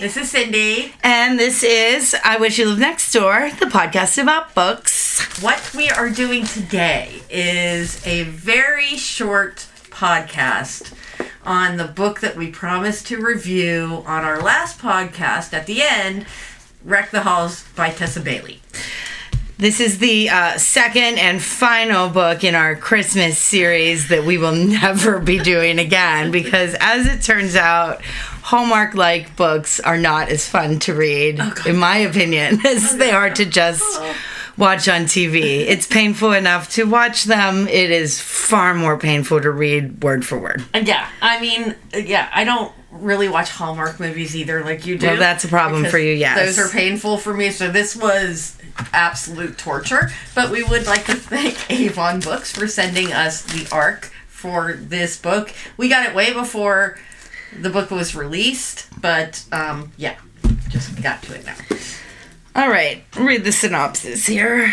This is Cindy. And this is I Wish You Lived Next Door, the podcast about books. What we are doing today is a very short podcast on the book that we promised to review on our last podcast at the end Wreck the Halls by Tessa Bailey. This is the uh, second and final book in our Christmas series that we will never be doing again because, as it turns out, Hallmark like books are not as fun to read, Oh, in my opinion, as they are to just oh. watch on TV. It's painful enough to watch them, it is far more painful to read word for word. And yeah, I mean, uh, yeah, I don't really watch Hallmark movies either, like you do. Well, that's a problem for you, yes. Those are painful for me, so this was absolute torture. But we would like to thank Avon Books for sending us the arc for this book. We got it way before the book was released, but um, yeah, just got to it now. All right, read the synopsis here.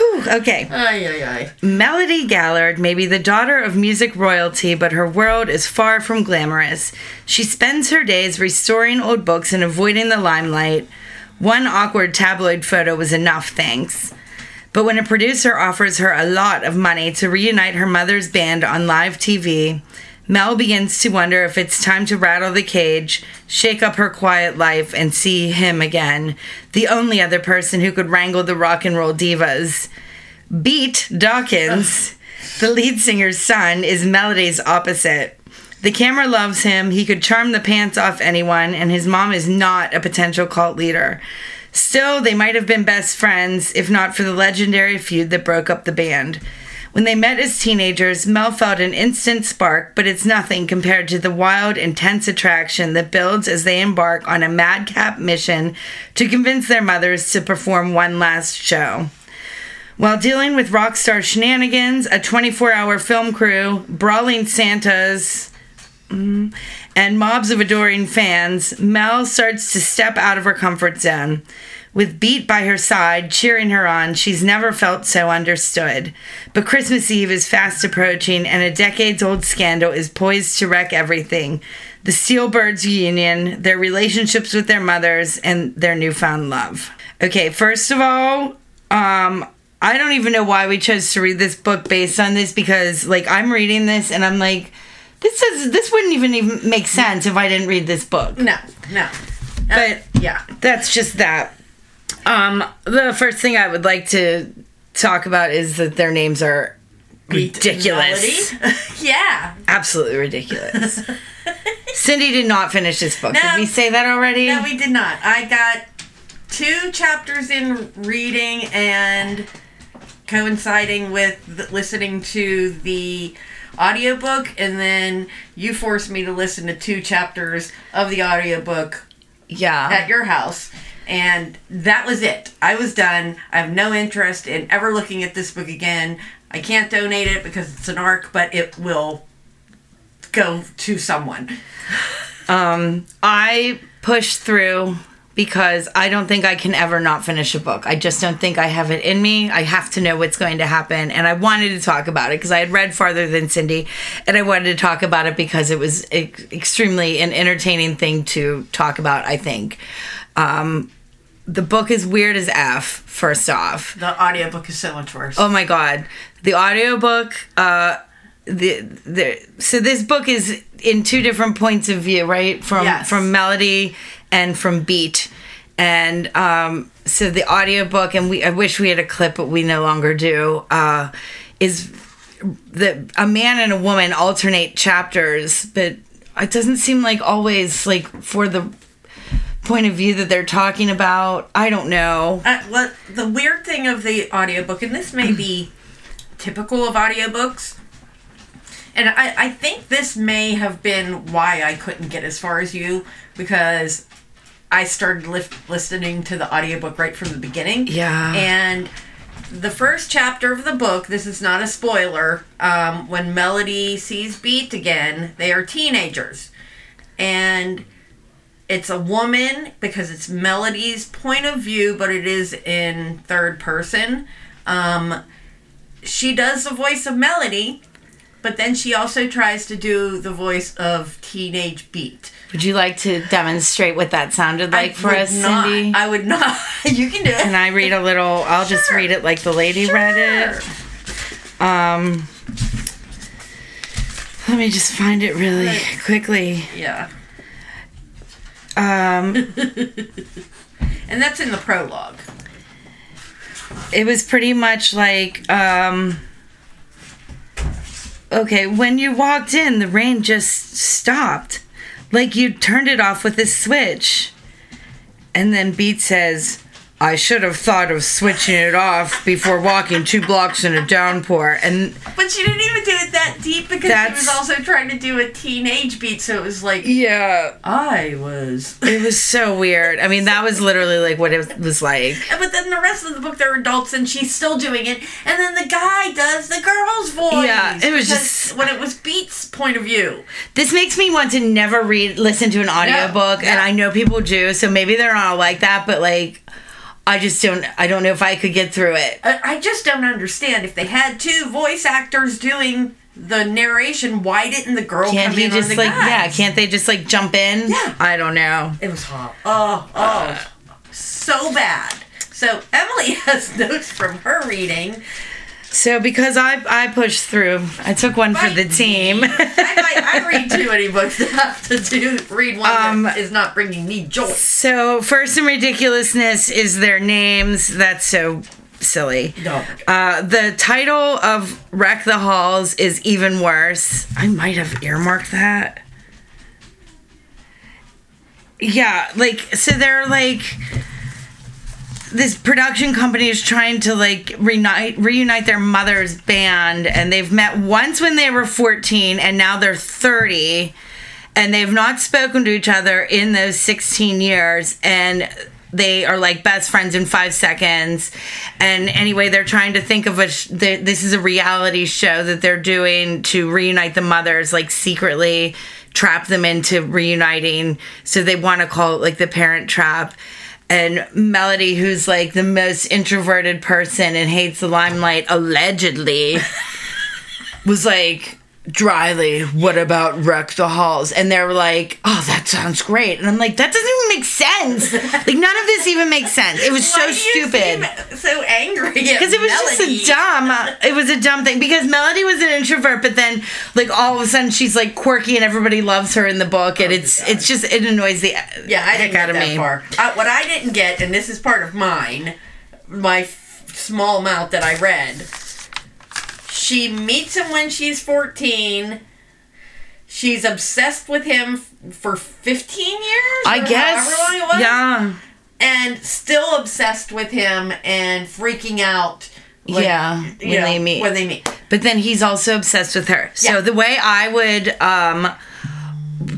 Ooh, okay. Ay, ay, ay. Melody Gallard may be the daughter of music royalty, but her world is far from glamorous. She spends her days restoring old books and avoiding the limelight. One awkward tabloid photo was enough, thanks. But when a producer offers her a lot of money to reunite her mother's band on live TV, Mel begins to wonder if it's time to rattle the cage, shake up her quiet life, and see him again, the only other person who could wrangle the rock and roll divas. Beat Dawkins, the lead singer's son, is Melody's opposite. The camera loves him, he could charm the pants off anyone, and his mom is not a potential cult leader. Still, they might have been best friends if not for the legendary feud that broke up the band. When they met as teenagers, Mel felt an instant spark, but it's nothing compared to the wild, intense attraction that builds as they embark on a madcap mission to convince their mothers to perform one last show. While dealing with rock star shenanigans, a 24 hour film crew, brawling Santas, mm, and mobs of adoring fans, Mel starts to step out of her comfort zone. With Beat by her side, cheering her on, she's never felt so understood. But Christmas Eve is fast approaching, and a decades old scandal is poised to wreck everything the Steelbirds reunion, their relationships with their mothers, and their newfound love. Okay, first of all, um, I don't even know why we chose to read this book based on this because, like, I'm reading this and I'm like, this is this wouldn't even even make sense if I didn't read this book. No, no. But yeah. that's just that. Um, the first thing I would like to talk about is that their names are ridiculous. Yeah. Absolutely ridiculous. Cindy did not finish this book. No. Did we say that already? No, we did not. I got two chapters in reading and coinciding with listening to the audiobook and then you forced me to listen to two chapters of the audiobook yeah. at your house and that was it. I was done. I have no interest in ever looking at this book again. I can't donate it because it's an arc, but it will go to someone. Um, I pushed through because I don't think I can ever not finish a book. I just don't think I have it in me. I have to know what's going to happen. And I wanted to talk about it because I had read farther than Cindy and I wanted to talk about it because it was e- extremely an entertaining thing to talk about, I think. Um, the book is weird as F, first off. The audiobook is so much worse. Oh my god. The audiobook uh the the so this book is in two different points of view, right? From Yes. from melody and from beat. And um so the audiobook and we I wish we had a clip but we no longer do uh is the a man and a woman alternate chapters, but it doesn't seem like always like for the point of view that they're talking about. I don't know. Uh, well, the weird thing of the audiobook, and this may be typical of audiobooks, and I, I think this may have been why I couldn't get as far as you, because I started listening to the audiobook right from the beginning. Yeah. And the first chapter of the book, this is not a spoiler, um, when Melody sees Beat again, they are teenagers. And it's a woman because it's Melody's point of view, but it is in third person. Um, she does the voice of Melody, but then she also tries to do the voice of Teenage Beat. Would you like to demonstrate what that sounded like I for us, not, Cindy? I would not. you can do it. Can I read a little? I'll just read it like the lady read it. Um, let me just find it really quickly. Yeah. Um, And that's in the prologue. it was pretty much like, um, okay, when you walked in, the rain just stopped. Like you turned it off with a switch. And then Beat says, I should have thought of switching it off before walking two blocks in a downpour. And But she didn't even do it that deep because she was also trying to do a teenage beat, so it was like yeah, I was. It was so weird. I mean, that was literally like what it was like. But then the rest of the book, they're adults, and she's still doing it. And then the guy does the girl's voice. Yeah, it was just- when it was Beat's point of view. This makes me want to never read, listen to an audiobook, Yeah, and. I know people do, so maybe they're not like that, but like, I just don't, I don't know if I could get through it. I, I just don't understand if they had two voice actors doing the narration. Why didn't the girl Can't come he in just on the like, yeah, can't they just like jump in? Yeah. I don't know. It was hot. Oh, oh, so bad. So Emily has notes from her reading. So because I I pushed through, I took one for the team. I, read too many books to have to do read one Um, that is not bringing me joy. so first in ridiculousness is their names. That's so silly. No. Uh, the title of Wreck the Halls is even worse. I might have earmarked that. Yeah, like, so they're like. This production company is trying to like reunite reunite their mother's band, and they've met once when they were 14, and now they're 30, and they've not spoken to each other in those 16 years, and they are like best friends in five seconds. And anyway, they're trying to think of a. Sh- th- this is a reality show that they're doing to reunite the mothers, like secretly trap them into reuniting. So they want to call it like the Parent Trap. And Melody, who's like the most introverted person and hates the limelight, allegedly was like dryly, what about wreck the halls? And they're like, oh, that sounds great. And I'm like, that doesn't even make sense. like none of this even makes sense. It was Why so stupid. so angry Because it was just a dumb, it was a dumb thing. Because Melody was an introvert, but then like all of a sudden she's like quirky and everybody loves her in the book, and it's it's just it annoys the Yeah, I didn't get that far. Uh, what I didn't get, and this is part of mine, my f- small amount that I read. She meets him when she's 14. She's obsessed with him f- for 15 years? I guess, long it was. yeah, And still obsessed with him and freaking out. like, yeah. When know, they meet, When they meet. But then he's also obsessed with her. So Yeah. the way I would um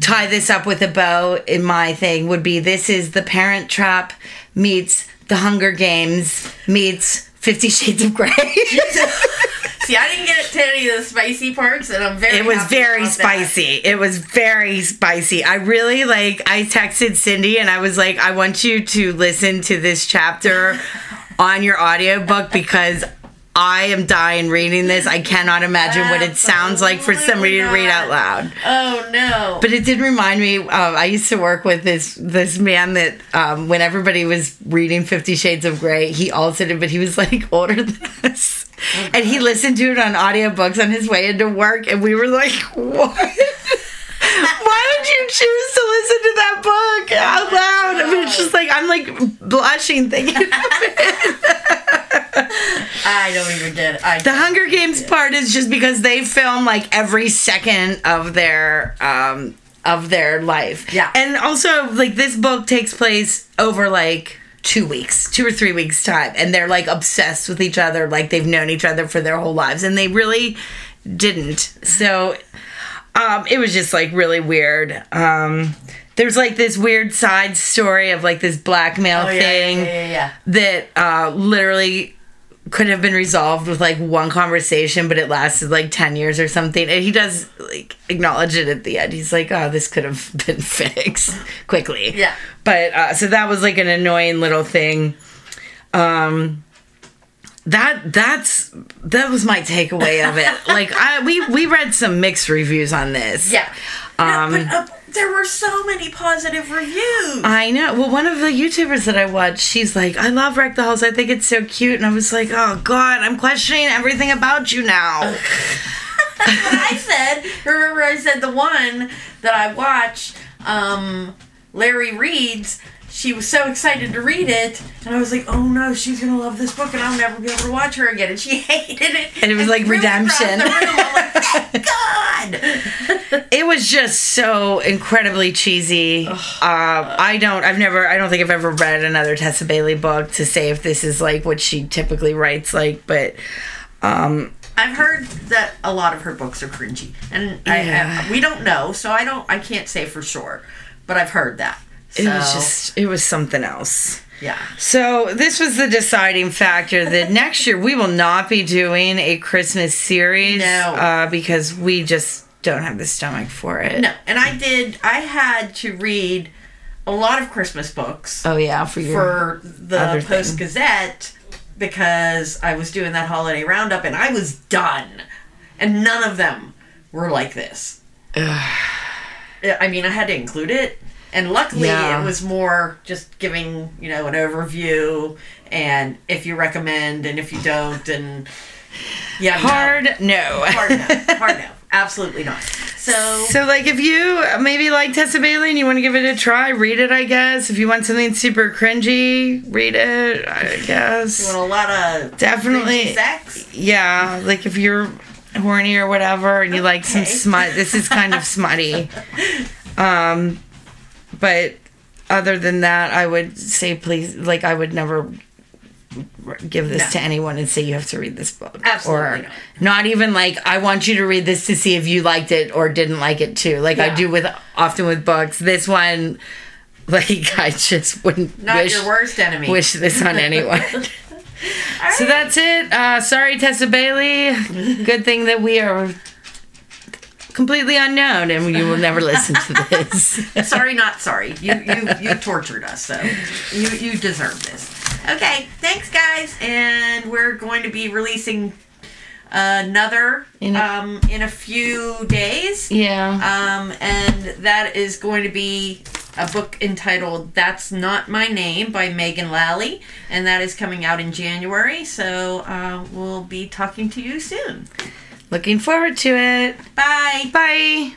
tie this up with a bow in my thing would be this is the parent trap meets the Hunger Games meets Fifty Shades of Grey. See, I didn't get to any of the spicy parts, and I'm very it was very about that. spicy. It was very spicy. I really like I texted Cindy and I was like, I want you to listen to this chapter on your audiobook because I am dying reading this. I cannot imagine what it sounds like for somebody to read out loud. Oh no. But it did remind me. Um, I used to work with this this man that um, when everybody was reading Fifty Shades of Grey, he also did, but he was like older than us, and he listened to it on audiobooks on his way into work, and we were like, "What? Why would you choose to listen to that book out loud?" I mean, it's just like I'm like blushing thinking of it. I don't even get it. I The Hunger Games part is just because they film like every second of their um of their life. Yeah. And also like this book takes place over like two weeks, two or three weeks time. And they're like obsessed with each other, like they've known each other for their whole lives. And they really didn't. So um it was just like really weird. Um there's like this weird side story of like this blackmail Oh, yeah, thing yeah, yeah, yeah. that uh, literally could have been resolved with like one conversation, but it lasted like 10 years or something. And he does like acknowledge it at the end. He's like, oh, this could have been fixed quickly. Yeah. But uh, so that was like an annoying little thing. Um, that that's that was my takeaway of it. like I we we read some mixed reviews on this. Yeah. Um, but uh, there were so many positive reviews. I know. Well, one of the YouTubers that I watched, she's like, "I love Wreck the Halls. I think it's so cute." And I was like, "Oh God, I'm questioning everything about you now." I said, remember I said the one that I watched, um, Larry Reed's, she was so excited to read it, and I was like, oh no, she's gonna love this book, and I'll never be able to watch her again. And she hated it. And it was like redemption. the room. I'm like, God! it was just so incredibly cheesy. Uh, I don't. I've never. I don't think I've ever read another Tessa Bailey book to say if this is like what she typically writes like. But um, I've heard that a lot of her books are cringy, and I Yeah. have, we don't know, so I don't. I can't say for sure, but I've heard that. It was just. It was something else. yeah. So this was the deciding factor that next year we will not be doing a Christmas series. No. uh, because we just don't have the stomach for it. No, and I did. I had to read a lot of Christmas books Oh yeah, for your for the. Post Gazette because I was doing that holiday roundup, and I was done, and none of them were like this. I mean, I had to include it, and luckily Yeah. it was more just giving you know an overview and if you recommend and if you don't, and yeah, hard no. hard no, hard no, absolutely not. So So, like, if you maybe like Tessa Bailey and you want to give it a try, read it, I guess. If you want something super cringy, read it, I guess You want a lot of Definitely. sex? Yeah, like if you're horny or whatever and you like some smut, this is kind of smutty. Um, but other than that, I would say please, like, I would never give this No. to anyone and say you have to read this book. Absolutely or not. not even like I want you to read this to see if you liked it or didn't like it too. Like I do with often with books. This one, like I just wouldn't Not wish your worst enemy. wish this on anyone. So that's it. Uh, sorry, Tessa Bailey. Good thing that we are completely unknown and you will never listen to this. sorry, not sorry. You you you tortured us, so you you deserve this. Okay, thanks guys, and we're going to be releasing another In a- um in a few days. yeah. Um, and that is going to be a book entitled "That's Not My Name" by Megan Lally, and that is coming out in January. So uh, we'll be talking to you soon. Looking forward to it. Bye. Bye.